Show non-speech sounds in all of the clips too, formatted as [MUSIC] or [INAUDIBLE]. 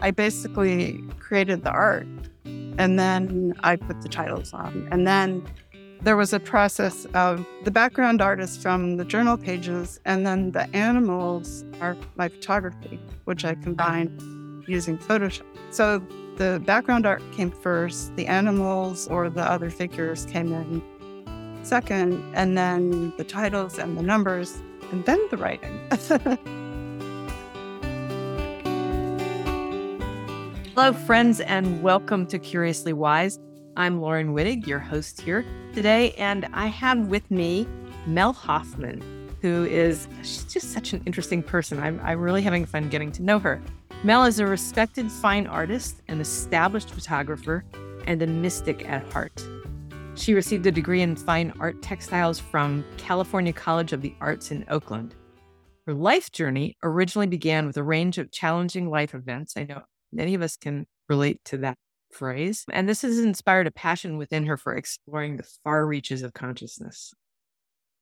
I basically created the art and then I put the titles on. And then there was a process of the background artist from the journal pages, and then the animals are my photography, which I combined using Photoshop. So the background art came first, the animals or the other figures came in second, and then the titles and the numbers, and then the writing. [LAUGHS] Hello, friends, and welcome to Curiously Wise. I'm Laurin Wittig, your host here today, and I have with me Mel Hofmann, who is she's just such an interesting person. I'm, I'm really having fun getting to know her. Mel is a respected fine artist, an established photographer, and a mystic at heart. She received a degree in fine art textiles from California College of the Arts in Oakland. Her life journey originally began with a range of challenging life events. I know Many of us can relate to that phrase. And this has inspired a passion within her for exploring the far reaches of consciousness.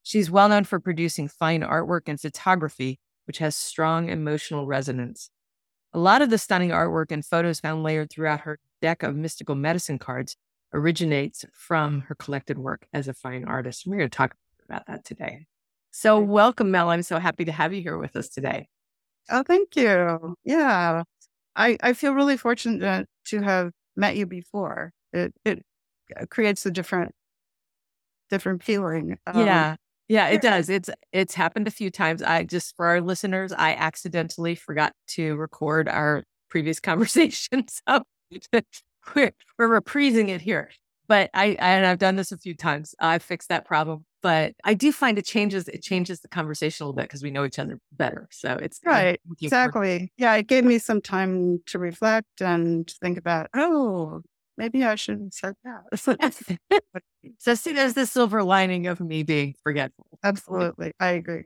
She's well known for producing fine artwork and photography, which has strong emotional resonance. A lot of the stunning artwork and photos found layered throughout her deck of mystical medicine cards originates from her collected work as a fine artist. We're going to talk about that today. So, welcome, Mel. I'm so happy to have you here with us today. Oh, thank you. Yeah. I, I feel really fortunate to have met you before. It it uh, creates a different different feeling. Um, yeah. Yeah, it does. It's it's happened a few times. I just for our listeners, I accidentally forgot to record our previous [LAUGHS] conversation. So we're we're reprising it here. But I and I've done this a few times. I fixed that problem but I do find it changes it changes the conversation a little bit because we know each other better. So it's right, exactly. Yeah, it gave me some time to reflect and think about. Oh, maybe I shouldn't said that. [LAUGHS] [LAUGHS] so see, there's the silver lining of me being forgetful. Absolutely, I agree.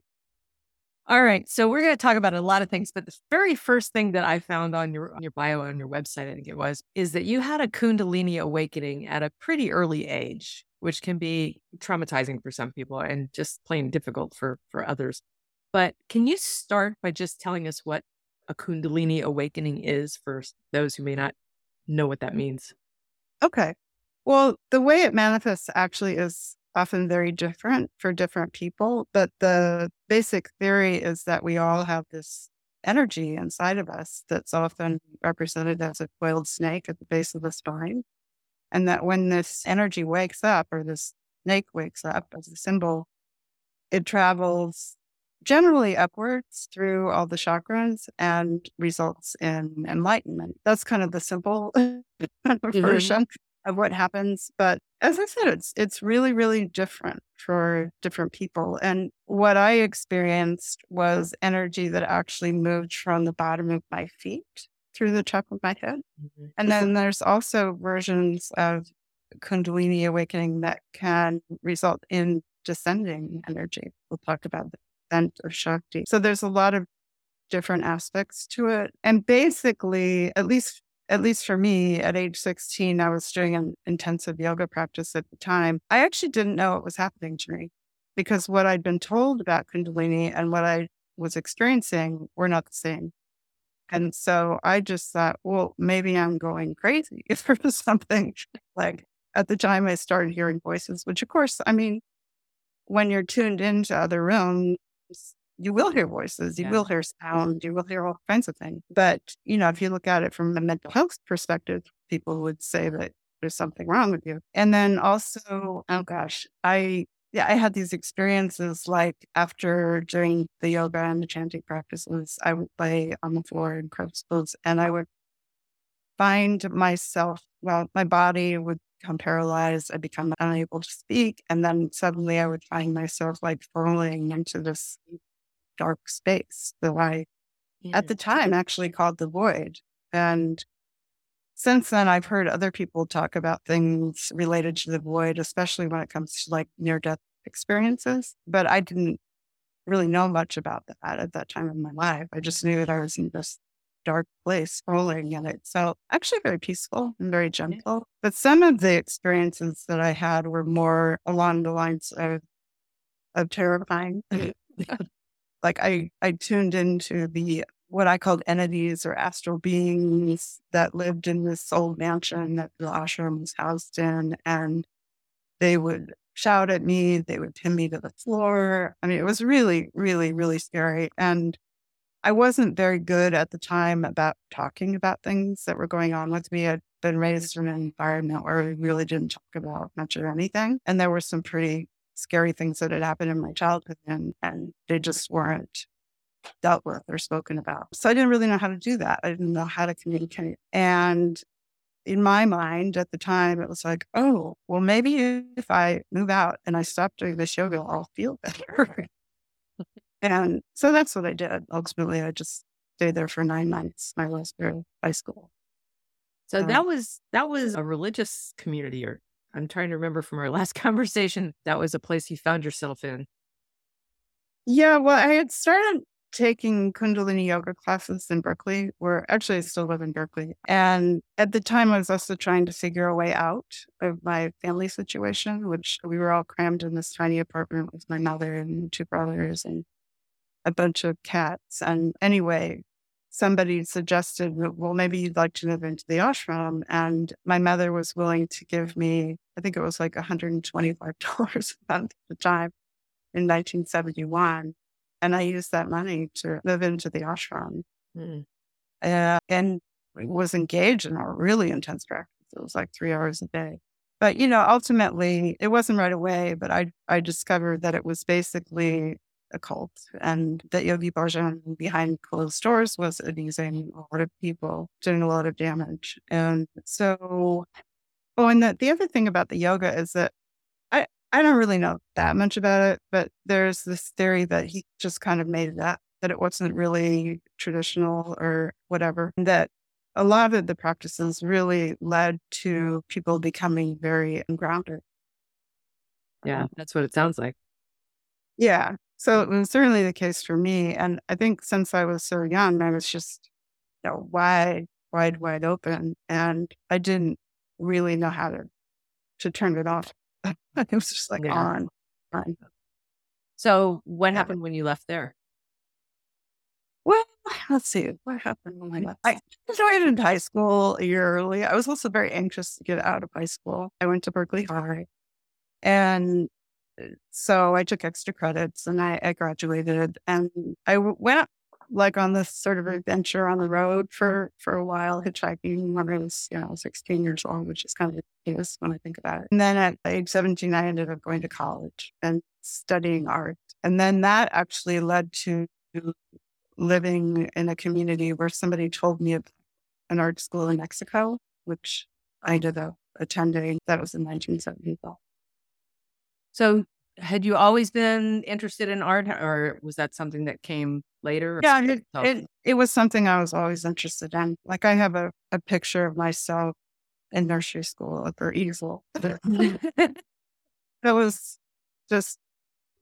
All right, so we're going to talk about a lot of things, but the very first thing that I found on your on your bio on your website, I think it was, is that you had a Kundalini awakening at a pretty early age which can be traumatizing for some people and just plain difficult for for others. But can you start by just telling us what a Kundalini awakening is for those who may not know what that means? Okay. Well, the way it manifests actually is often very different for different people, but the basic theory is that we all have this energy inside of us that's often represented as a coiled snake at the base of the spine. And that when this energy wakes up or this snake wakes up as a symbol, it travels generally upwards through all the chakras and results in enlightenment. That's kind of the simple [LAUGHS] mm-hmm. version of what happens. But as I said, it's it's really, really different for different people. And what I experienced was energy that actually moved from the bottom of my feet through the top of my head. Mm-hmm. And then there's also versions of Kundalini awakening that can result in descending energy. We'll talk about the descent of Shakti. So there's a lot of different aspects to it. And basically, at least at least for me at age 16, I was doing an intensive yoga practice at the time. I actually didn't know what was happening to me because what I'd been told about Kundalini and what I was experiencing were not the same. And so I just thought, well, maybe I'm going crazy [LAUGHS] for something. Like at the time I started hearing voices, which of course, I mean, when you're tuned into other rooms, you will hear voices, you yeah. will hear sound, you will hear all kinds of things. But, you know, if you look at it from a mental health perspective, people would say that there's something wrong with you. And then also, oh gosh, I yeah, I had these experiences like after doing the yoga and the chanting practices, I would lay on the floor in crystals and I would find myself, well, my body would become paralyzed. I become unable to speak. And then suddenly I would find myself like falling into this dark space that I, yeah. at the time, actually called the void. And since then, I've heard other people talk about things related to the void, especially when it comes to like near death experiences. But I didn't really know much about that at that time in my life. I just knew that I was in this dark place rolling in it. So actually very peaceful and very gentle. But some of the experiences that I had were more along the lines of of terrifying. [LAUGHS] like I I tuned into the what I called entities or astral beings that lived in this old mansion that the ashram was housed in. And they would shout at me, they would pin me to the floor. I mean, it was really, really, really scary. And I wasn't very good at the time about talking about things that were going on with me. I'd been raised in an environment where we really didn't talk about much of anything. And there were some pretty scary things that had happened in my childhood and, and they just weren't dealt with or spoken about. So I didn't really know how to do that. I didn't know how to communicate. And in my mind at the time, it was like, oh, well, maybe if I move out and I stop doing this yoga, I'll feel [LAUGHS] better. and so that's what I did. Ultimately, I just stayed there for nine months, my last year of high school. So um, that was that was a religious community, or I'm trying to remember from our [LAUGHS] last conversation. That was a place you found yourself in. Yeah, well, I had started taking Kundalini yoga classes in Berkeley, where actually I still live in Berkeley. And at the time, I was also trying to figure a way out of my family situation, which we were all crammed in this tiny apartment with my mother and two brothers and a bunch of cats. And anyway, somebody suggested, well, maybe you'd like to move into the ashram. And my mother was willing to give me, I think it was like $125 [LAUGHS] a month at the time in 1971 and I used that money to live into the ashram. Mm. Uh, and was engaged in a really intense practice. It was like three hours a day. But, you know, ultimately it wasn't right away, but I, I discovered that it was basically a cult and that Yogi Bhajan behind closed doors was abusing a lot of people, doing a lot of damage. And so, oh, and the, the other thing about the yoga is that I don't really know that much about it, but there's this theory that he just kind of made it up, that it wasn't really traditional or whatever, that a lot of the practices really led to people becoming very ungrounded. Yeah, that's what it sounds like. Yeah. So it mm. was certainly the case for me. And I think since I was so young, I was just you know, wide, wide, wide open. And I didn't really know how to to turn it off. [LAUGHS] it was just like yeah. on, on. So what happened when you left there? Well, let's see. What happened when I left? I [LAUGHS] graduated high school a year early. I was also very anxious to get out of high school. I went to Berkeley High. And uh, so I took extra credits and I, I graduated and I went like on this sort of mm. adventure on the road for for a while, hitchhiking when I was, you know, 16 years old, which is kind of ridiculous when I think about it. And then at age 17, I ended up going to college and studying art. And then that actually led to living in a community where somebody told me of an art school in Mexico, which I ended up attending. That was in 1974. So had you always been interested in art or was that something that came later? Yeah, it, it, it, was something I was always interested in. Like I have a, a picture of myself in nursery school at their easel. [LAUGHS] [LAUGHS] that was just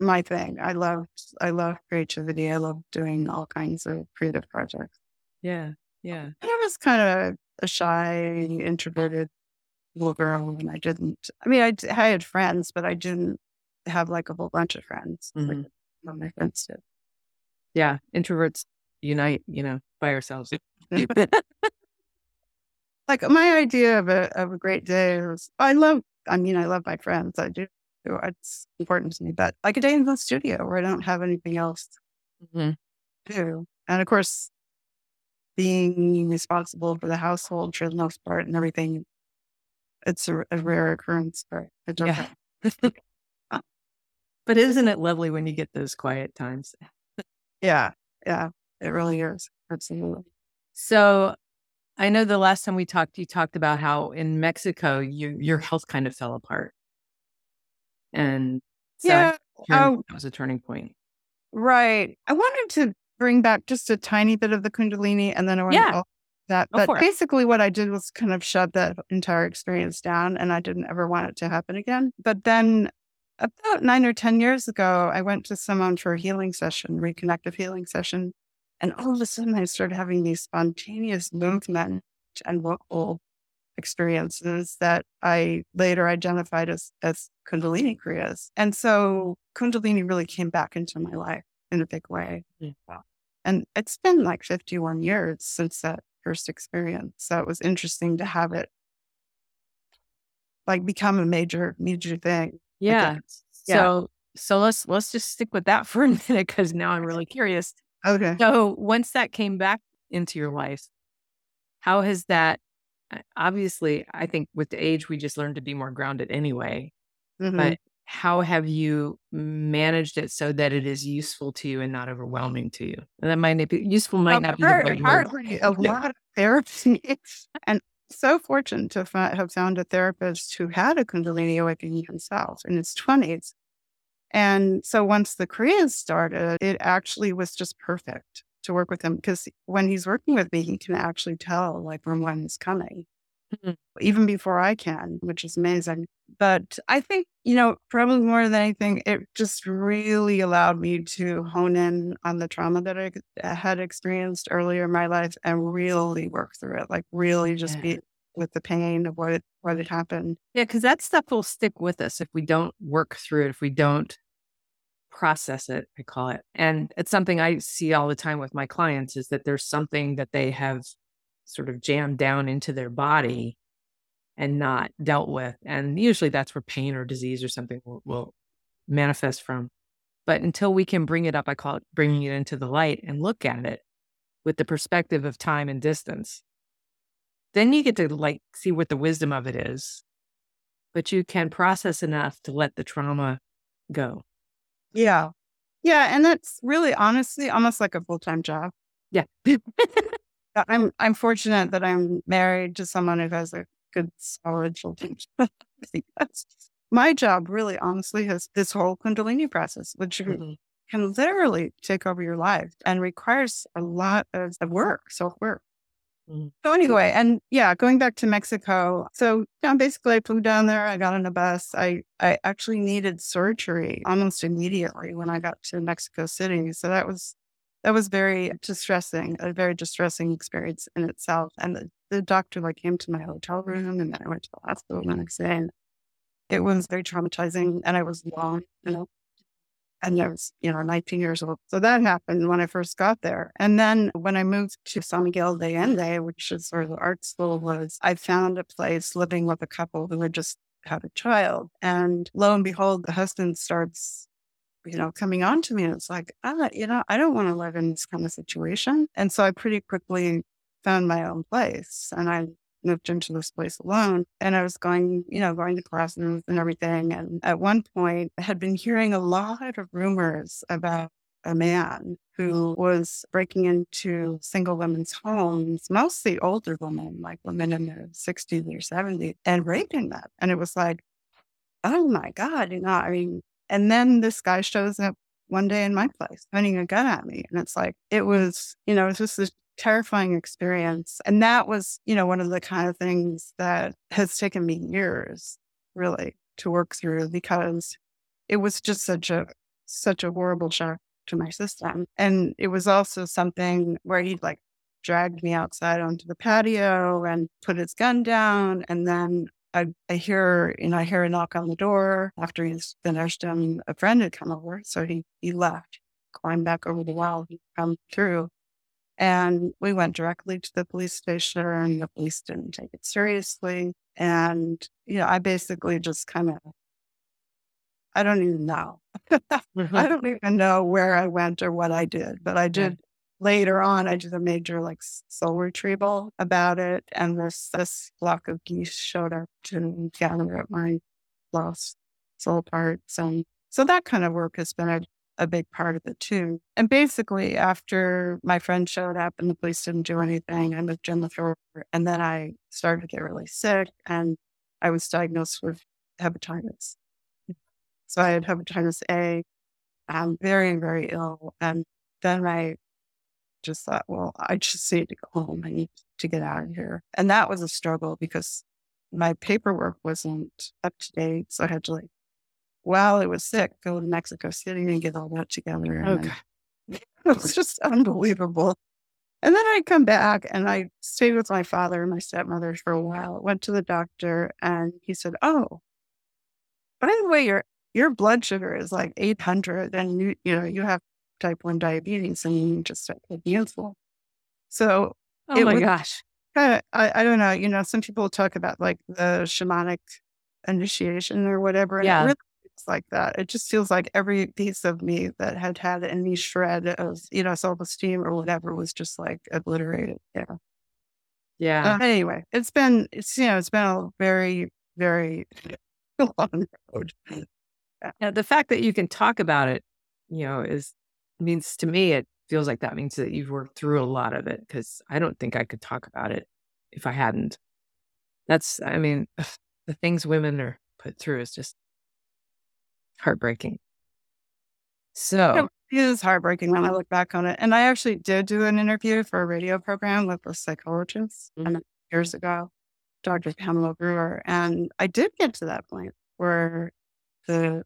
my thing. I loved, I love creativity. I love doing all kinds of creative projects. Yeah. Yeah. And I was kind of a shy, introverted little girl and I didn't, I mean, I, I had friends, but I didn't have like a whole bunch of friends. Mm-hmm. Like my friends did. Yeah. Introverts unite, you know, by ourselves. [LAUGHS] like my idea of a of a great day is I love I mean, I love my friends. I do. It's important to me. But like a day in the studio where I don't have anything else mm-hmm. to do. And of course, being responsible for the household for the most part and everything, it's a, a rare occurrence, it yeah. [LAUGHS] But isn't it lovely when you get those quiet times? yeah. Yeah. It really is. Absolutely. So I know the last time we talked, you talked about how in Mexico, you, your health kind of fell apart. And so yeah, oh, that was a turning point. Right. I wanted to bring back just a tiny bit of the Kundalini and then I went yeah. that. But basically, what I did was kind of shut that entire experience down and I didn't ever want it to happen again. But then about nine or 10 years ago, I went to someone for a healing session, reconnective healing session. And all of a sudden, I started having these spontaneous movement and vocal experiences that I later identified as, as Kundalini Kriyas. And so Kundalini really came back into my life in a big way. Mm. And it's been like 51 years since that first experience. So it was interesting to have it like become a major, major thing. Yeah. yeah. So so let's let's just stick with that [LAUGHS] for a minute because now I'm really curious. Okay. So once that came back into your life, how has that obviously I think with the age we just learned to be more grounded anyway. Mm-hmm. But how have you managed it so that it is useful to you and not overwhelming to you? And that might be useful, might not be the right word. [LAUGHS] A lot of therapy, [LAUGHS] and so fortunate to have found a therapist who had a Kundalini awakening himself in his twenties. And so once the Kriya started, it actually was just perfect to work with him because when he's working with me, he can actually tell like from when he's coming. Mm-hmm. even before I can, which is amazing. But I think, you know, probably more than anything, it just really allowed me to hone in on the trauma that I had experienced earlier in my life and really work through it, like really just yeah. be with the pain of what it, what had happened. Yeah, because that stuff will stick with us if we don't work through it, if we don't process it, I call it. And it's something I see all the time with my clients is that there's something that they have sort of jammed down into their body and not dealt with. And usually that's where pain or disease or something will, will manifest from. But until we can bring it up, I call it bringing it into the light and look at it with the perspective of time and distance. Then you get to like see what the wisdom of it is, but you can process enough to let the trauma go. Yeah. Yeah. And that's really honestly almost like a full time job. Yeah. [LAUGHS] I'm I'm fortunate that I'm married to someone who has a good solid [LAUGHS] children. my job really honestly has this whole Kundalini process, which mm-hmm. can literally take over your life and requires a lot of, of work, self work. Mm-hmm. So anyway, and yeah, going back to Mexico. So yeah, basically I flew down there. I got on a bus. I I actually needed surgery almost immediately when I got to Mexico City. So that was that was very distressing, a very distressing experience in itself. And the, the doctor like came to my hotel room and then I went to the hospital the next day. And it was very traumatizing. And I was young, you know, and I was, you know, 19 years old. So that happened when I first got there. And then when I moved to San Miguel de Allende, which is where the art school was, I found a place living with a couple who had just had a child. And lo and behold, the husband starts you know, coming on to me. And it's like, ah, you know, I don't want to live in this kind of situation. And so I pretty quickly found my own place and I moved into this place alone. And I was going, you know, going to classes and everything. And at one point, I had been hearing a lot of rumors about a man who was breaking into single women's homes, mostly older women, like women in their 60s or 70s, and raping them. And it was like, oh my God, you know, I mean, and then this guy shows up one day in my place pointing a gun at me. And it's like, it was, you know, it was just this terrifying experience. And that was, you know, one of the kind of things that has taken me years really to work through because it was just such a, such a horrible shock to my system. And it was also something where he'd like dragged me outside onto the patio and put his gun down. And then I, I hear, you know, I hear a knock on the door after he's finished and a friend had come over. So he, he left, climbed back over the wall, he come through. And we went directly to the police station and the police didn't take it seriously. And, you know, I basically just kind of, I don't even know. [LAUGHS] mm-hmm. I don't even know where I went or what I did, but I did later on, I did a major like soul retrieval about it. And this, this flock of geese showed up to gather up my lost soul parts. And so that kind of work has been a, a big part of it too. And basically, after my friend showed up and the police didn't do anything, I moved in the floor. And then I started to get really sick and I was diagnosed with hepatitis. So I had hepatitis A. I'm very, very ill. And then I just thought, well, I just need to go home. I need to get out of here. And that was a struggle because my paperwork wasn't up to date. So I had to like, while I was sick, go to Mexico City and get all that together. Okay. [LAUGHS] it was just unbelievable. And then I come back and I stayed with my father and my stepmother for a while. Went to the doctor and he said, "Oh, by the way, your your blood sugar is like 800 and you you know you have type 1 diabetes and you just start taking insulin. So, oh my was, gosh. I, I don't know. You know, some people talk about like the shamanic initiation or whatever. yeah. Really like that. It just feels like every piece of me that had had any shred of, you know, self esteem or whatever was just like obliterated. Yeah. Yeah. Uh, anyway, it's been, it's, you know, it's been a very, very [LAUGHS] long road. Yeah. Now, the fact that you can talk about it, you know, is means to me, it feels like that means that you've worked through a lot of it because I don't think I could talk about it if I hadn't. That's, I mean, [SIGHS] the things women are put through is just heartbreaking. So it is heartbreaking when I look back on it. And I actually did do an interview for a radio program with a psychologist mm-hmm. years ago, Dr. Pamela Brewer. And I did get to that point where the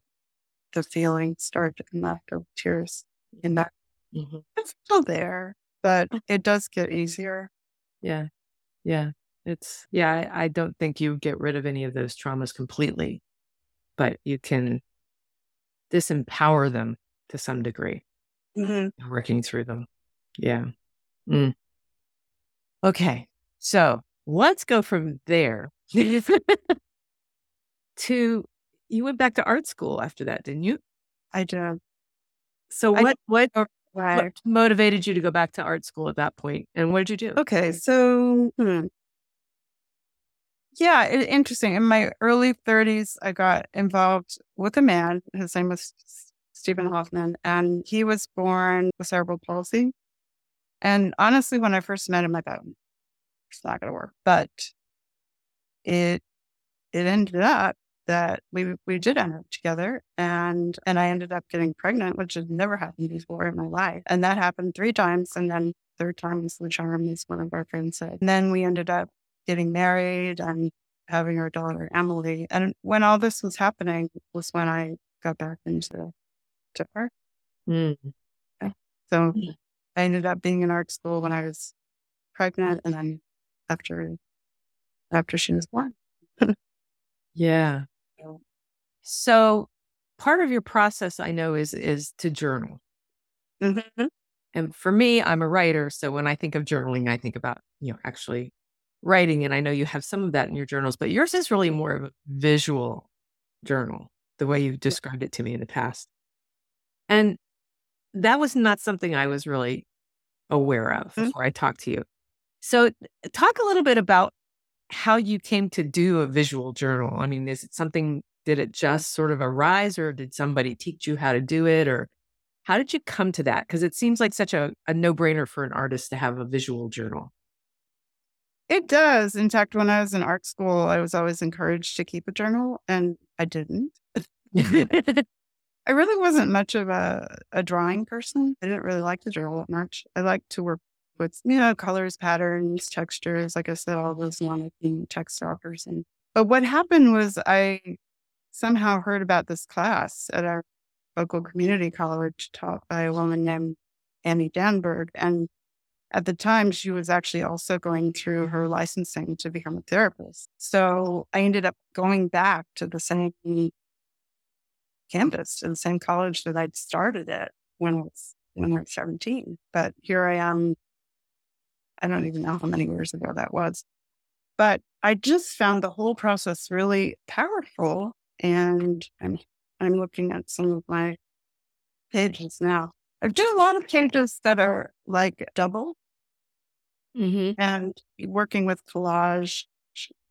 the feeling started to come after tears in that. Mm-hmm. It's still there, but [LAUGHS] it does get easier. Yeah. Yeah. It's, yeah, I, I don't think you get rid of any of those traumas completely, but you can disempower them to some degree, mm-hmm. working through them. Yeah. Mm. Okay. So let's go from there [LAUGHS] to you went back to art school after that, didn't you? I did. So what what, what motivated you to go back to art school at that point, and what did you do? Okay, so hmm. Yeah, it, interesting. In my early 30s, I got involved with a man. His name was Stephen Hofmann, and he was born with cerebral palsy. And honestly, when I first met him, I thought hmm, it's not going to work, but it it ended up that we we did end up together and and I ended up getting pregnant, which had never happened before in my life. And that happened three times. And then third time was the charm, as one of our friends said. And then we ended up getting married and having our daughter Emily. And when all this was happening was when I got back into to art. Mm. So mm. I ended up being in art school when I was pregnant and then after after she was born. [LAUGHS] yeah. So part of your process I know is is to journal. Mm-hmm. And for me, I'm a writer, so when I think of journaling, I think about, you know, actually writing and I know you have some of that in your journals, but yours is really more of a visual journal, the way you've described it to me in the past. And that was not something I was really aware of mm-hmm. before I talked to you. So, talk a little bit about how you came to do a visual journal. I mean, is it something did it just sort of arise or did somebody teach you how to do it or how did you come to that? Because it seems like such a, a no brainer for an artist to have a visual journal. It does. In fact, when I was in art school, I was always encouraged to keep a journal and I didn't. [LAUGHS] I really wasn't much of a, a drawing person. I didn't really like to draw that much. I like to work with, you know, colors, patterns, textures. Like I said, all those non textile person. But what happened was I somehow heard about this class at our local community college taught by a woman named Annie Danberg. And at the time, she was actually also going through her licensing to become a therapist. So I ended up going back to the same campus, to the same college that I'd started at when I was when I was 17. But here I am. I don't even know how many years ago that was. But I just found the whole process really powerful and I'm I'm looking at some of my pages now. I do a lot of pages that are like double, mm-hmm. and working with collage.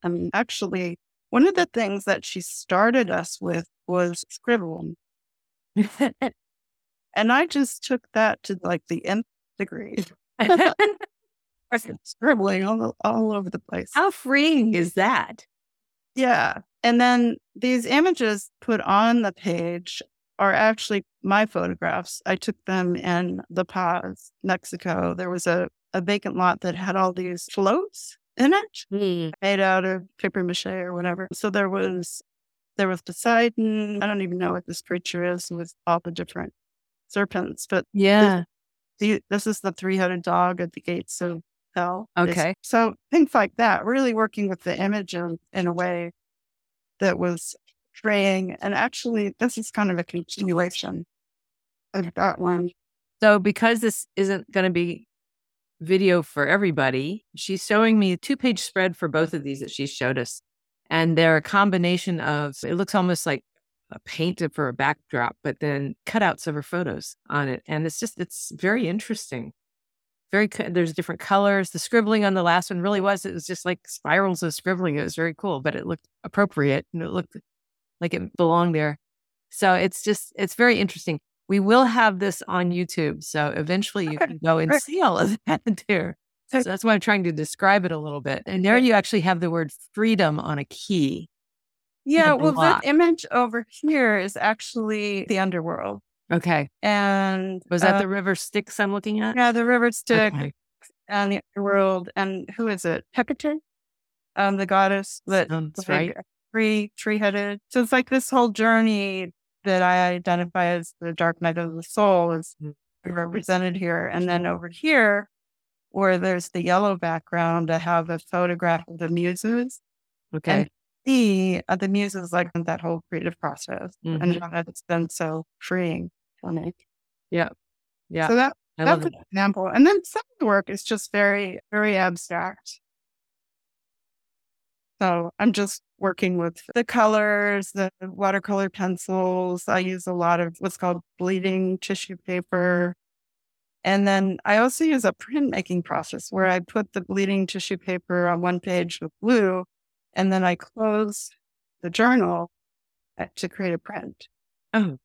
And actually, one of the things that she started us with was scribble. [LAUGHS] and I just took that to like the nth degree. [LAUGHS] [LAUGHS] scribbling all, all over the place. How freeing is that? Yeah. And then these images put on the page are actually my photographs. I took them in La Paz, Mexico. There was a, a vacant lot that had all these floats in it, mm. made out of paper mache or whatever. So there was there was Poseidon. I don't even know what this creature is with all the different serpents, but yeah, this, this is the three headed dog at the gates of hell. Okay, so things like that. Really working with the image in, in a way that was fraying. And actually, this is kind of a continuation of that one. So, because this isn't going to be video for everybody, she's showing me a two page spread for both of these that she showed us. And they're a combination of, it looks almost like a painted for a backdrop, but then cutouts of her photos on it. And it's just, it's very interesting. Very, there's different colors. The scribbling on the last one really was, it was just like spirals of scribbling. It was very cool, but it looked appropriate and it looked like it belonged there. So it's just, it's very interesting. We will have this on YouTube. So eventually you can go and see all of [LAUGHS] that there. So that's why I'm trying to describe it a little bit. And there you actually have the word freedom on a key. Yeah, well, that image over here is actually the underworld. Okay. And was that uh, the river Styx I'm looking at? Yeah, the river Styx okay. and the underworld. And who is it? Hecate, um, the goddess that That's right. Three tree headed. So it's like this whole journey that I identify as the dark night of the soul is mm-hmm. represented here. And then over here, where there's the yellow background, I have a photograph of the muses. Okay. And see uh, the muses like that whole creative process mm-hmm. and how it's been so freeing for me. Yeah. Yeah. So that I that's an example. And then some of the work is just very, very abstract. So I'm just working with the colors, the watercolor pencils. I use a lot of what's called bleeding tissue paper. And then I also use a printmaking process where I put the bleeding tissue paper on one page with glue, and then I close the journal uh, to create a print. Oh,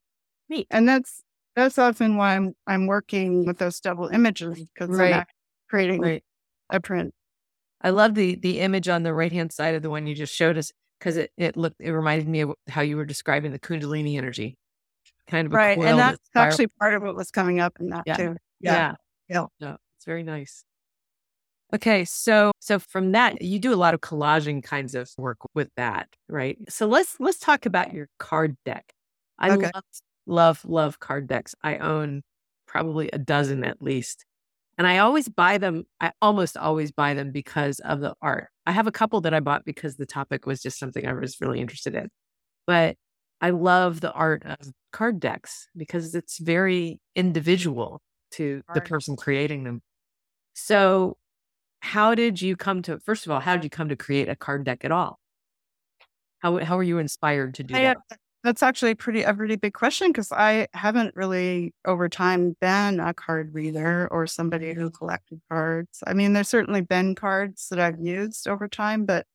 neat. And that's that's often why I'm I'm working with those double images because right. I'm creating right. a print. I love the the image on the right hand side of the one you just showed us because it it looked it reminded me of how you were describing the Kundalini energy, kind of right, and that's actually part of what was coming up in that yeah. too. Yeah, yeah, yeah. it's very nice. Okay, so so from that you do a lot of collaging kinds of work with that, right? So let's let's talk about your card deck. I okay. love love love card decks. I own probably a dozen at least. And I always buy them, I almost always buy them because of the art. I have a couple that I bought because the topic was just something I was really interested in. But I love the art of card decks because it's very individual to art. the person creating them. So, how did you come to, first of all, how did you come to create a card deck at all? How, how were you inspired to do I, uh, that? That's actually pretty a pretty big question because I haven't really over time been a card reader or somebody who collected cards. I mean, there's certainly been cards that I've used over time, but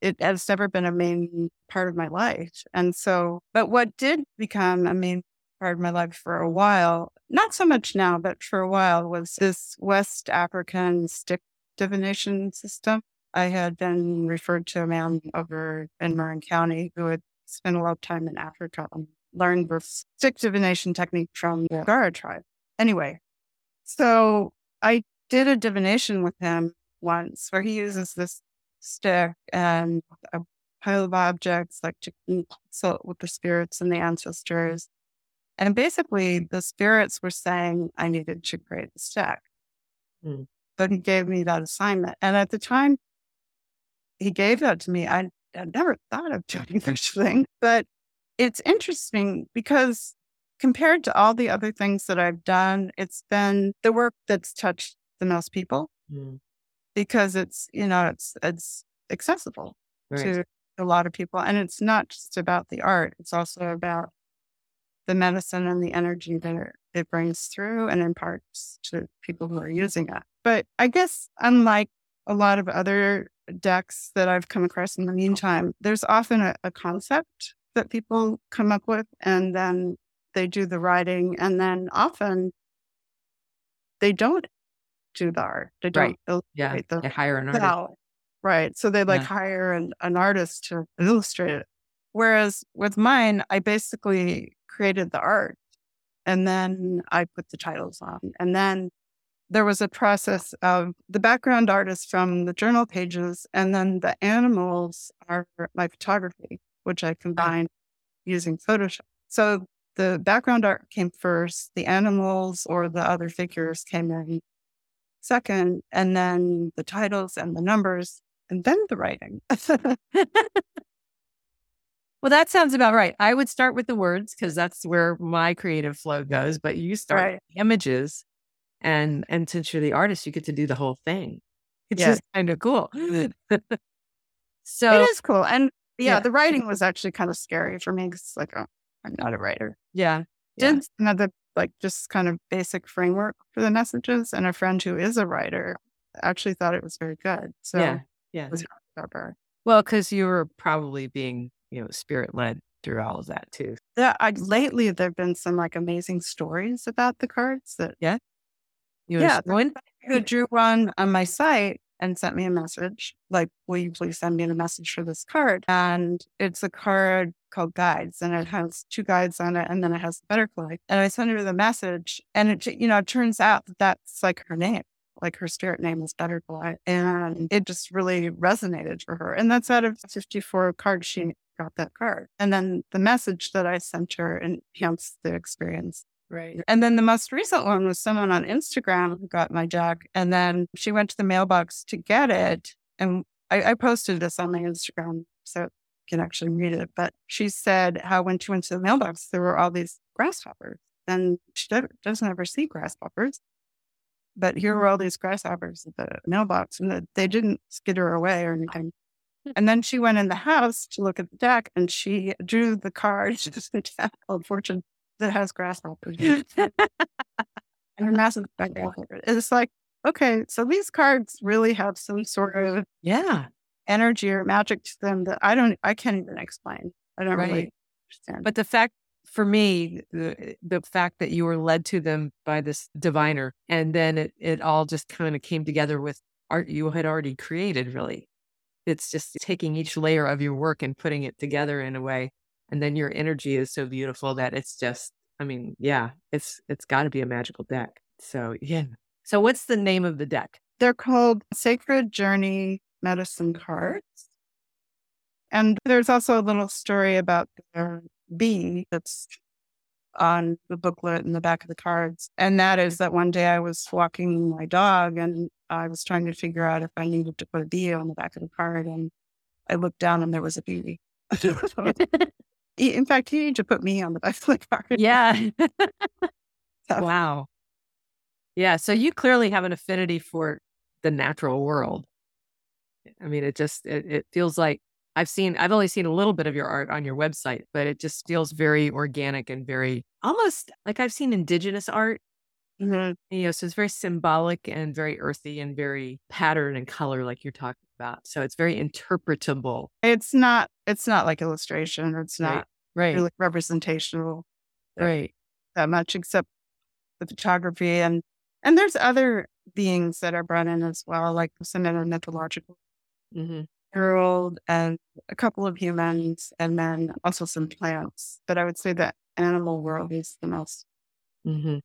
it has never been a main part of my life. And so, but what did become a main part of my life for a while, not so much now, but for a while, was this West African stick divination system. I had been referred to a man over in Marin County who had spent a lot of time in Africa and learned the stick divination technique from the Dagara tribe. Anyway, so I did a divination with him once where he uses this stick and a pile of objects like to consult with the spirits and the ancestors. And basically, the spirits were saying I needed to create the stick. Mm. But he gave me that assignment. And at the time he gave that to me, I I'd never thought of [LAUGHS] doing such thing, but it's interesting because compared to all the other things that I've done, it's been the work that's touched the most people mm. because it's, you know, it's, it's accessible right. to a lot of people. And it's not just about the art. It's also about the medicine and the energy that it brings through and imparts to people who are using it. But I guess unlike a lot of other decks that I've come across in the meantime, there's often a, a concept that people come up with and then they do the writing and then often they don't do the art. They don't right. yeah. the they hire an artist. Right. So they like yeah. hire an, an artist to illustrate it. Whereas with mine, I basically created the art and then I put the titles on. And then there was a process of the background artist from the journal pages, and then the animals are my photography, which I combined using Photoshop. So the background art came first, the animals or the other figures came in second, and then the titles and the numbers, and then the writing. [LAUGHS] Well, that sounds about right. I would start with the words because that's where my creative flow goes. But you start Right. images, and and since you're the artist, you get to do the whole thing. It's Yeah. just kind of cool. Mm-hmm. [LAUGHS] so it is cool. And yeah, Yeah. the writing was actually kind of scary for me because like, oh, I'm not a writer. yeah, Yeah. Did another like just kind of basic framework for the messages. And a friend who is a writer actually thought it was very good. So yeah, yeah. it was her. Well, because you were probably being you know spirit led through all of that too. Yeah, I, lately there have been some like amazing stories about the cards that You Yeah, one. who drew one on my site and sent me a message like, will you please send me a message for this card? And it's a card called guides and it has two guides on it and then it has the butterfly. And I sent her the message and it you know, it turns out that that's like her name. Like her spirit name is Butterfly. And it just really resonated for her. And that's out of 54 cards she got that card. And then the message that I sent her enhanced the experience. Right. And then the most recent one was someone on Instagram who got my deck. And then she went to the mailbox to get it. And I, I posted this on my Instagram so you can actually read it. But she said how when she went to the mailbox, there were all these grasshoppers. And she do- doesn't ever see grasshoppers. But here were all mm. these grasshoppers at the mailbox and they didn't skitter away or anything. [LAUGHS] And then she went in the house to look at the deck and she drew the card, [LAUGHS] just a deck called Fortune that has grasshoppers. [LAUGHS] and a massive grasshopper. It's like, okay, so these cards really have some sort of Yeah. energy or magic to them that I don't, I can't even explain. I don't Right. really understand. But the fact for me, the the fact that you were led to them by this diviner, and then it it all just kind of came together with art you had already created. Really, it's just taking each layer of your work and putting it together in a way, and then your energy is so beautiful that it's just. I mean, yeah, it's it's got to be a magical deck. So yeah. So what's the name of the deck? They're called Sacred Journey Medicine Cards. And there's also a little story about the bee that's on the booklet in the back of the cards. And that is that one day I was walking my dog and I was trying to figure out if I needed to put a bee on the back of the card. And I looked down and there was a bee. [LAUGHS] [LAUGHS] [LAUGHS] In fact, you need to put me on the back of the. Yeah. [LAUGHS] So- wow. Yeah. So you clearly have an affinity for the natural world. I mean, it just it, it feels like I've seen I've only seen a little bit of your art on your website, but it just feels very organic and very almost like I've seen indigenous art. Mhm. You know, so it's very symbolic and very earthy and very pattern and color, like you're talking about. So it's very interpretable. It's not, it's not like illustration or it's not Right. really representational. Right. that much except the photography and and there's other beings that are brought in as well, like some that are mythological hmm world and a couple of humans and then also some plants. But I would say that animal world is the most hmm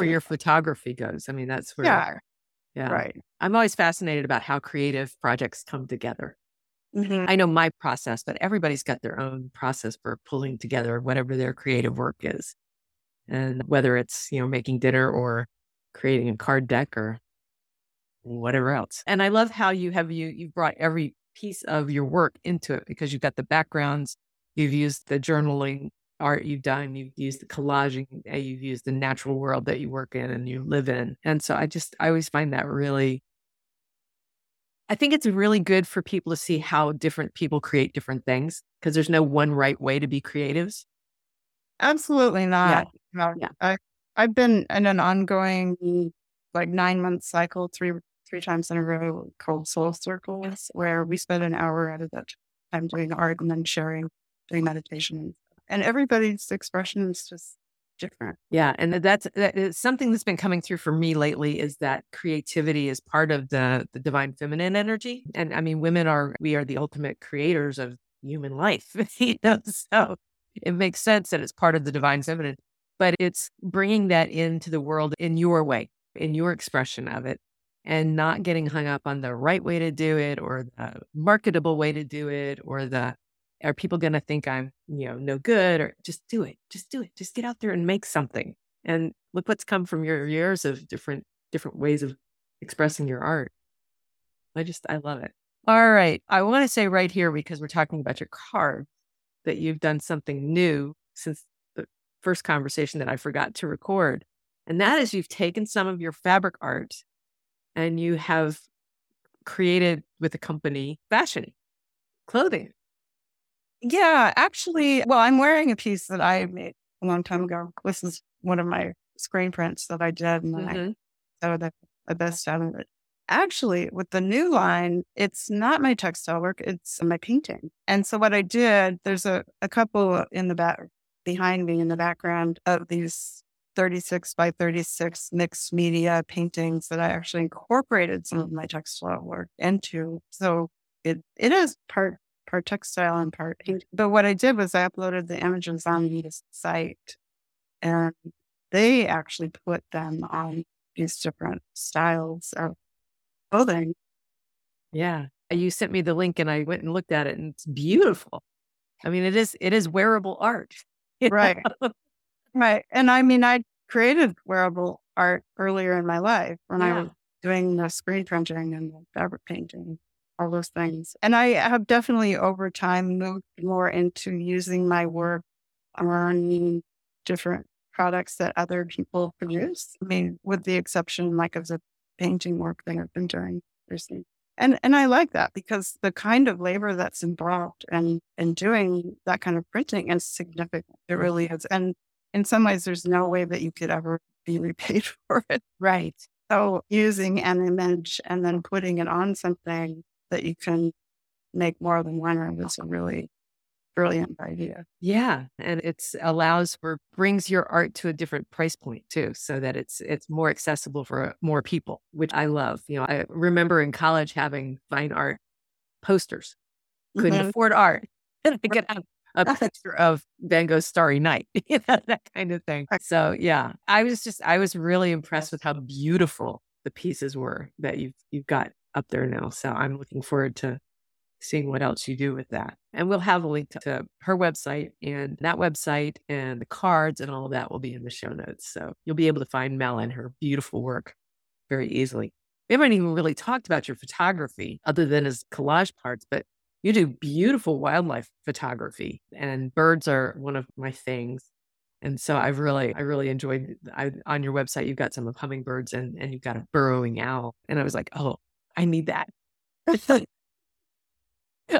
Where your photography goes. I mean, that's where yeah, yeah. right. I'm always fascinated about how creative projects come together. Mhm. I know my process, but everybody's got their own process for pulling together whatever their creative work is. And whether it's, you know, making dinner or creating a card deck or whatever else. And I love how you have you you've brought every piece of your work into it because you've got the backgrounds, you've used the journaling art you've done, you've used the collaging, uh, you've used the natural world that you work in and you live in. And so I just I always find that really I think it's really good for people to see how different people create different things because there's no one right way to be creatives. Absolutely not. No, Yeah. I I've been in an ongoing like nine month cycle three three times in a row called Soul Circles, where we spend an hour out of that time doing art and then sharing, doing meditation. And everybody's expression is just different. Yeah, and that's that is something that's been coming through for me lately is that creativity is part of the the divine feminine energy. And I mean, women are we are the ultimate creators of human life. [LAUGHS] you know, so it makes sense that it's part of the divine feminine, but it's bringing that into the world in your way, in your expression of it, and not getting hung up on the right way to do it or the marketable way to do it or the are people going to think I'm, you know, no good or just do it, just do it, just get out there and make something. And look what's come from your years of different different ways of expressing your art. I just I love it. All right, I want to say right here because we're talking about your card. that you've done something new since the first conversation that I forgot to record. And that is you've taken some of your fabric art and you have created with a company fashion clothing. Yeah, actually, well, I'm wearing a piece that I made a long time ago. This is one of my screen prints that I did, and mm-hmm. I so the, the best out of it. Actually, with the new line, it's not my textile work; it's my painting. And so, what I did, there's a, a couple in the back behind me in the background of these 36 by 36 mixed media paintings that I actually incorporated some of my textile work into. So it it is part part textile and part paint. But what I did was I uploaded the images on the site and they actually put them on these different styles of clothing. Yeah. Uh, you sent me the link and I went and looked at it and it's beautiful. I mean, it is it is wearable art. [LAUGHS] Right. right. And I mean, I created wearable art earlier in my life when yeah. I was doing the screen printing and the fabric painting all those things. And I have definitely over time moved more into using my work on different products that other people produce. I mean, with the exception like of the painting work that I've been doing recently. And and I like that because the kind of labor that's involved and in doing that kind of printing is significant. It really is. And in some ways there's no way that you could ever be repaid [LAUGHS] for it. Right. So using an image and then putting it on something that you can make more than one of is a really brilliant idea. Yeah, and it's allows for brings your art to a different price point too, so that it's it's more accessible for more people, which I love. You know, I remember in college having fine art posters. Couldn't mm-hmm. afford art, [LAUGHS] and I could have a [LAUGHS] picture of Van Gogh's Starry Night, [LAUGHS] you know, that kind of thing. So yeah, I was just I was really impressed with how beautiful the pieces were that you've you've got up there now. So I'm looking forward to seeing what else you do with that. And we'll have a link to, to, her website and that website and the cards and all of that will be in the show notes. So you'll be able to find Mel and her beautiful work very easily. We haven't even really talked about your photography other than as collage parts, but you do beautiful wildlife photography and birds are one of my things. And so I've really, I really enjoyed I, on your website. You've got some of hummingbirds and, and you've got a burrowing owl. And I was like, oh, I need that.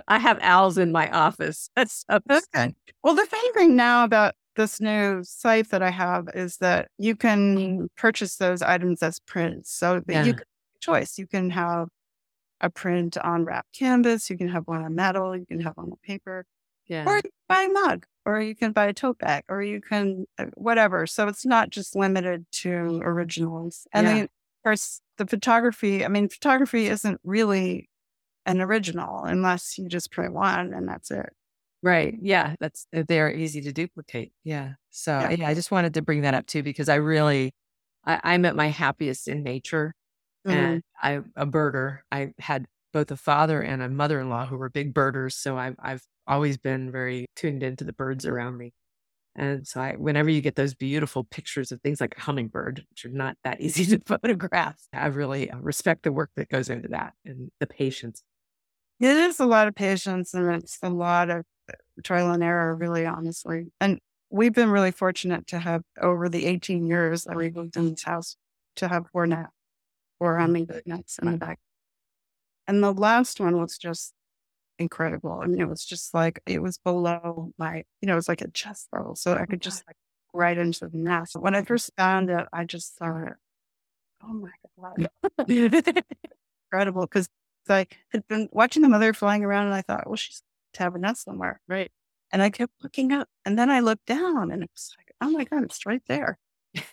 I have owls in my office. That's so okay. Well, the funny thing now about this new site that I have is that you can purchase those items as prints. So yeah. you can choice. You can have a print on wrapped canvas. You can have one on metal. You can have one on paper. Yeah. Or you can buy a mug, or you can buy a tote bag, or you can uh, whatever. So it's not just limited to originals. And yeah. then, of course, the photography. I mean, photography isn't really an original unless you just print one and that's it. Right. Yeah. That's uh, they're easy to duplicate. Yeah. So yeah. yeah, I just wanted to bring that up too because I really I, am at my happiest in nature. Mm-hmm. And I'm a birder. I had both a father and a mother-in-law who were big birders. So I've I've always been very tuned into the birds around me. And so I, whenever you get those beautiful pictures of things like a hummingbird, which are not that [LAUGHS] easy to photograph, I really uh, respect the work that goes into that and the patience. It is a lot of patience and it's a lot of uh, trial and error, really, honestly. And we've been really fortunate to have over the 18 years that we've lived in this house to have four net, four hummingbird nets in the back. And the last one was just incredible. I mean, it mm-hmm. was just like, it was below my, you know, it was like a chest level. So I oh, could just like right into the nest. When I first found it, I just thought, oh my God. [LAUGHS] incredible. Because I had been watching the mother flying around and I thought, well, she's to have a nest somewhere. Right. And I kept looking up and then I looked down and it was like, oh my God, it's right there.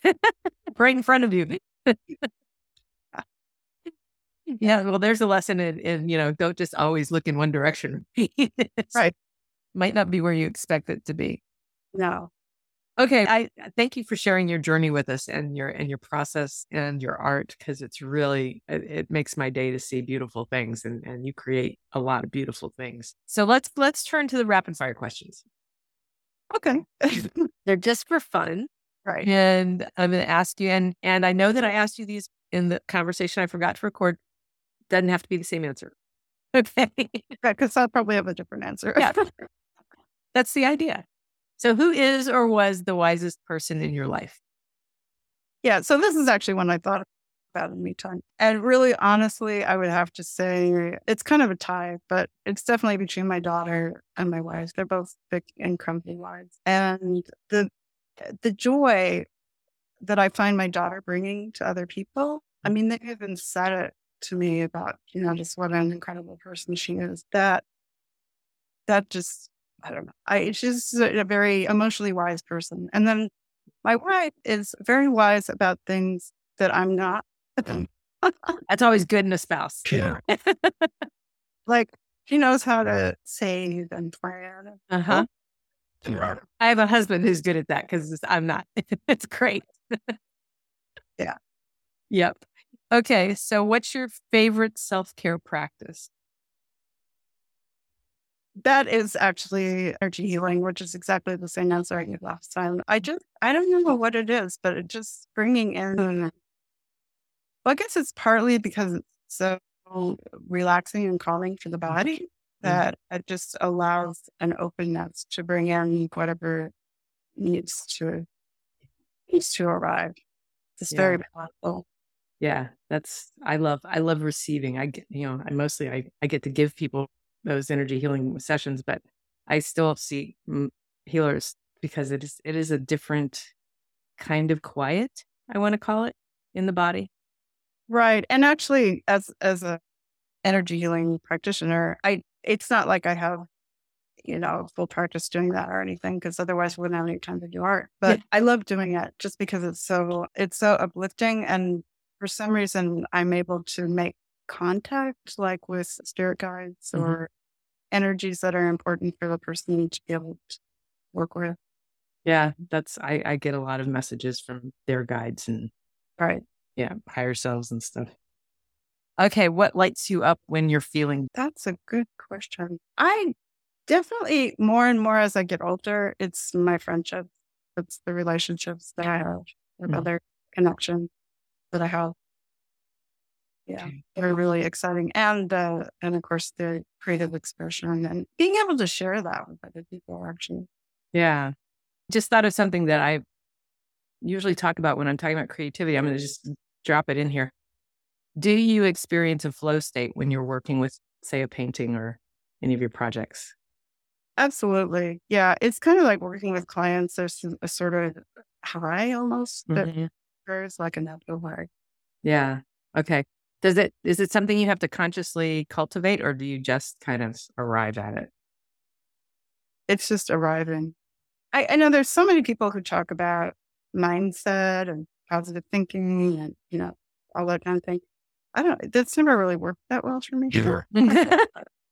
[LAUGHS] right in front of you. [LAUGHS] yeah. Well, there's a lesson in, in, you know, don't just always look in one direction. [LAUGHS] right. Might not be where you expect it to be. No. Okay, I uh, thank you for sharing your journey with us and your and your process and your art because it's really it, it, makes my day to see beautiful things and and you create a lot of beautiful things. So let's let's turn to the rapid fire questions. Okay. [LAUGHS] [LAUGHS] They're just for fun. Right. And I'm going to ask you and and I know that I asked you these in the conversation I forgot to record. Doesn't have to be the same answer. Okay. [LAUGHS] Because I'll probably have a different answer. yeah. [LAUGHS] That's the idea. So, who is or was the wisest person in your life? Yeah. So, this is actually one I thought about in me time. And really, honestly, I would have to say it's kind of a tie, but it's definitely between my daughter and my wife. They're both big and crumpy wives. And the the joy that I find my daughter bringing to other people. I mm. mean, they've even said it to me about, you know, just what an incredible person she is. That that just I don't know. I she's a very emotionally wise person. And then my wife is very wise about things that I'm not. [LAUGHS] That's always good in a spouse. Yeah. [LAUGHS] like she knows how to save and plan. Uh huh. [LAUGHS] I have a husband who's good at that because I'm not. it's great. Yeah. Yep. Okay. So, what's your favorite self care practice? That is actually energy healing, which is exactly the same answer I gave last time. I just, I don't know what it is, but it just bringing in. Well, I guess it's partly because it's so relaxing and calming for the body mm-hmm. that it just allows an openness to bring in whatever needs to needs to arrive. It's Yeah. very powerful. Yeah, that's I love I love receiving. I get you know I mostly I I get to give people those energy healing sessions, but I still see healers because it is it is a different kind of quiet. I want to call it in the body. Right. And actually as as a energy healing practitioner, I it's not like I have, you know, full practice doing that or anything, because otherwise we wouldn't have any time to do art. But I love doing it just because it's so it's so uplifting and for some reason I'm able to make contact like with spirit guides Mhm. or energies that are important for the person to be able to work with. Yeah, that's I I get a lot of messages from their guides and Right. yeah higher selves and stuff. Okay, what lights you up when you're feeling? That's a good question. I definitely more and more as I get older, it's my friendships. It's the relationships that I have with Mhm. other connections that I have. Yeah. Okay. They're really exciting. And uh and of course the creative expression and being able to share that with other people actually. Yeah, just thought of something that I usually talk about when I'm talking about creativity. I'm going to just drop it in here. Do you experience a flow state when you're working with, say, a painting or any of your projects? Absolutely. Yeah. It's kind of like working with clients. There's a sort of high almost that Occurs like a natural high. Yeah. Okay. Does it is it something you have to consciously cultivate, or do you just kind of arrive at it? it's just arriving. I, I know there's so many people who talk about mindset and positive thinking and, you know, all that kind of thing. I don't, that's never really worked that well for me. Sure. [LAUGHS]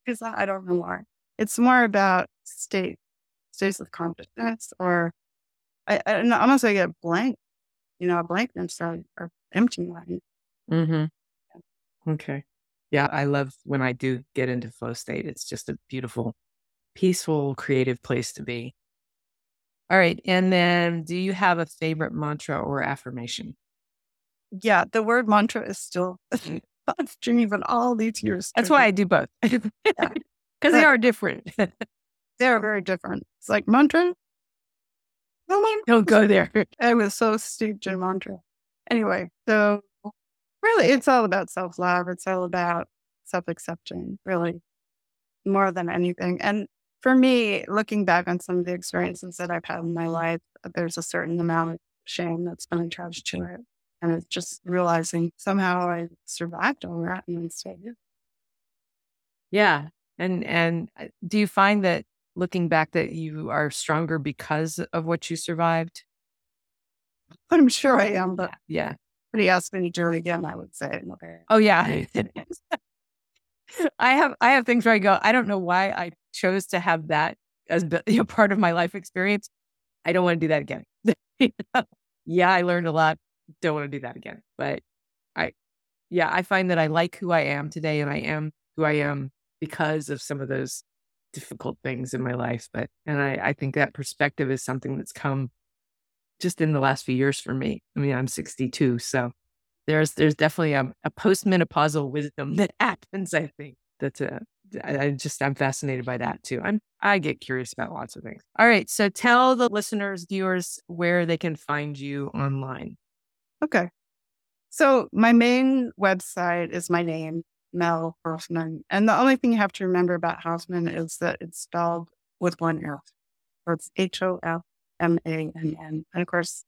Because I, I don't know why. It's more about state, states of consciousness or I, I don't know, almost like a blank, you know, a blankness or, or empty mind. Mm-hmm. Okay. Yeah, I love when I do get into flow state. It's just a beautiful, peaceful, creative place to be. All right. And then do you have a favorite mantra or affirmation? Yeah. The word mantra is still on stream even all these years. That's why I do both. [LAUGHS] Because they are different. [LAUGHS] they're very different. It's like mantra. Man. Don't go there. [LAUGHS] I was so steeped in mantra. Anyway, so really, it's all about self love. It's all about self accepting, really, more than anything. And for me, looking back on some of the experiences that I've had in my life, there's a certain amount of shame that's been attached to it. And it's just realizing somehow I survived all that and here. Yeah. And and uh, do you find that looking back that you are stronger because of what you survived? I'm sure I am, but Yeah. he asked me to do it again, I would say, okay. Oh yeah. [LAUGHS] I have I have things where I go, I don't know why I chose to have that as [LAUGHS] you know, part of my life experience. I don't want to do that again. [LAUGHS] You know? Yeah, I learned a lot. Don't want to do that again. But I yeah, I find that I like who I am today and I am who I am because of some of those difficult things in my life. But and I, I think that perspective is something that's come just in the last few years for me. I mean, I'm 62, so there's there's definitely a, a postmenopausal wisdom that [LAUGHS] happens. I think that's I, I just I'm fascinated by that too. I'm I get curious about lots of things. All right, so tell the listeners, viewers, where they can find you online. Okay. So my main website is my name, Mel Hofmann. And the only thing you have to remember about Hofmann is that it's spelled with one F. Or it's H O F M A N N. And of course,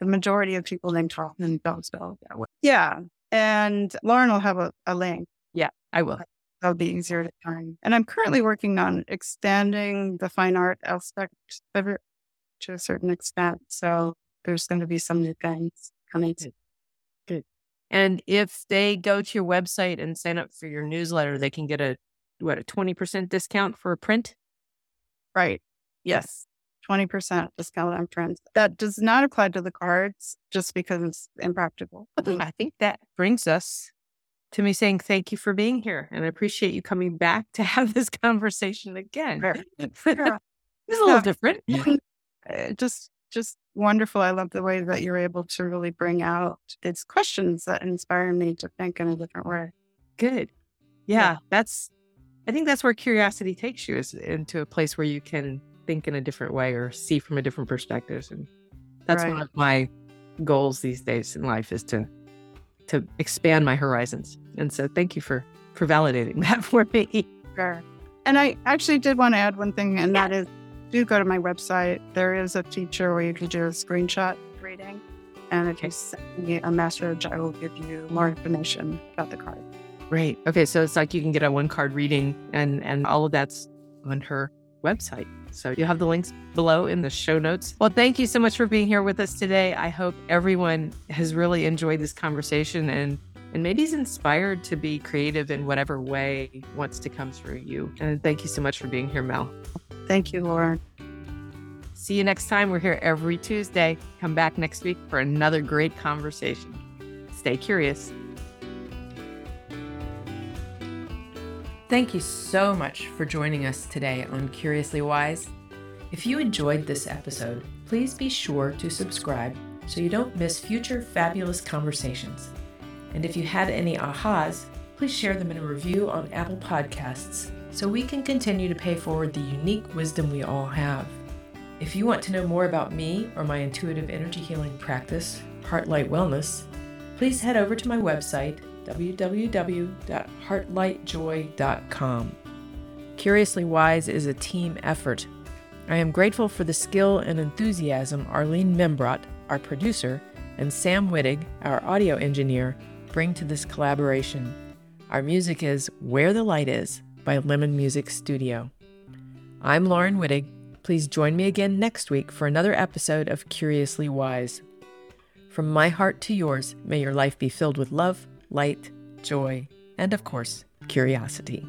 the majority of people named Hoffman don't spell it that way. Yeah. And Laurin will have a, a link. Yeah, I will. That'll be easier to find. And I'm currently working on expanding the fine art aspect of it to a certain extent. So there's going to be some new things coming. Good. And if they go to your website and sign up for your newsletter, they can get a what a twenty percent discount for a print. Right. Yes. 20% discount on prints. That does not apply to the cards just because it's impractical. I think that brings us to me saying thank you for being here and I appreciate you coming back to have this conversation again. it's [LAUGHS] a little different. [LAUGHS] Uh, just just wonderful. I love the way that you're able to really bring out these questions that inspire me to think in a different way. Good. Yeah, yeah. that's I think that's where curiosity takes you is into a place where you can think in a different way or see from a different perspective. And that's right. one of my goals these days in life is to to expand my horizons. And so thank you for for validating [LAUGHS] that for me. Sure. And I actually did want to add one thing, and yeah. that is do go to my website. There is a feature where you can do a screenshot reading. And if you send me a message, I will give you more information about the card. Great. Okay. So it's like you can get a one card reading and and all of that's on her website. So you have the links below in the show notes. Well, thank you so much for being here with us today. I hope everyone has really enjoyed this conversation and and maybe is inspired to be creative in whatever way wants to come through you. And thank you so much for being here, Mel. Thank you, Laurin. See you next time. We're here every Tuesday. Come back next week for another great conversation. Stay curious. Thank you so much for joining us today on Curiously Wise. If you enjoyed this episode, please be sure to subscribe so you don't miss future fabulous conversations. And if you had any ahas, please share them in a review on Apple Podcasts so we can continue to pay forward the unique wisdom we all have. If you want to know more about me or my intuitive energy healing practice, Heartlight Wellness, please head over to my website, www.heartlightjoy.com. Curiously Wise is a team effort. I am grateful for the skill and enthusiasm Arlene Membrot, our producer, and Sam Wittig, our audio engineer, bring to this collaboration. Our music is Where the Light Is by Lemon Music Studio. I'm Laurin Wittig. Please join me again next week for another episode of Curiously Wise. From my heart to yours, may your life be filled with love, light, joy, and of course, curiosity.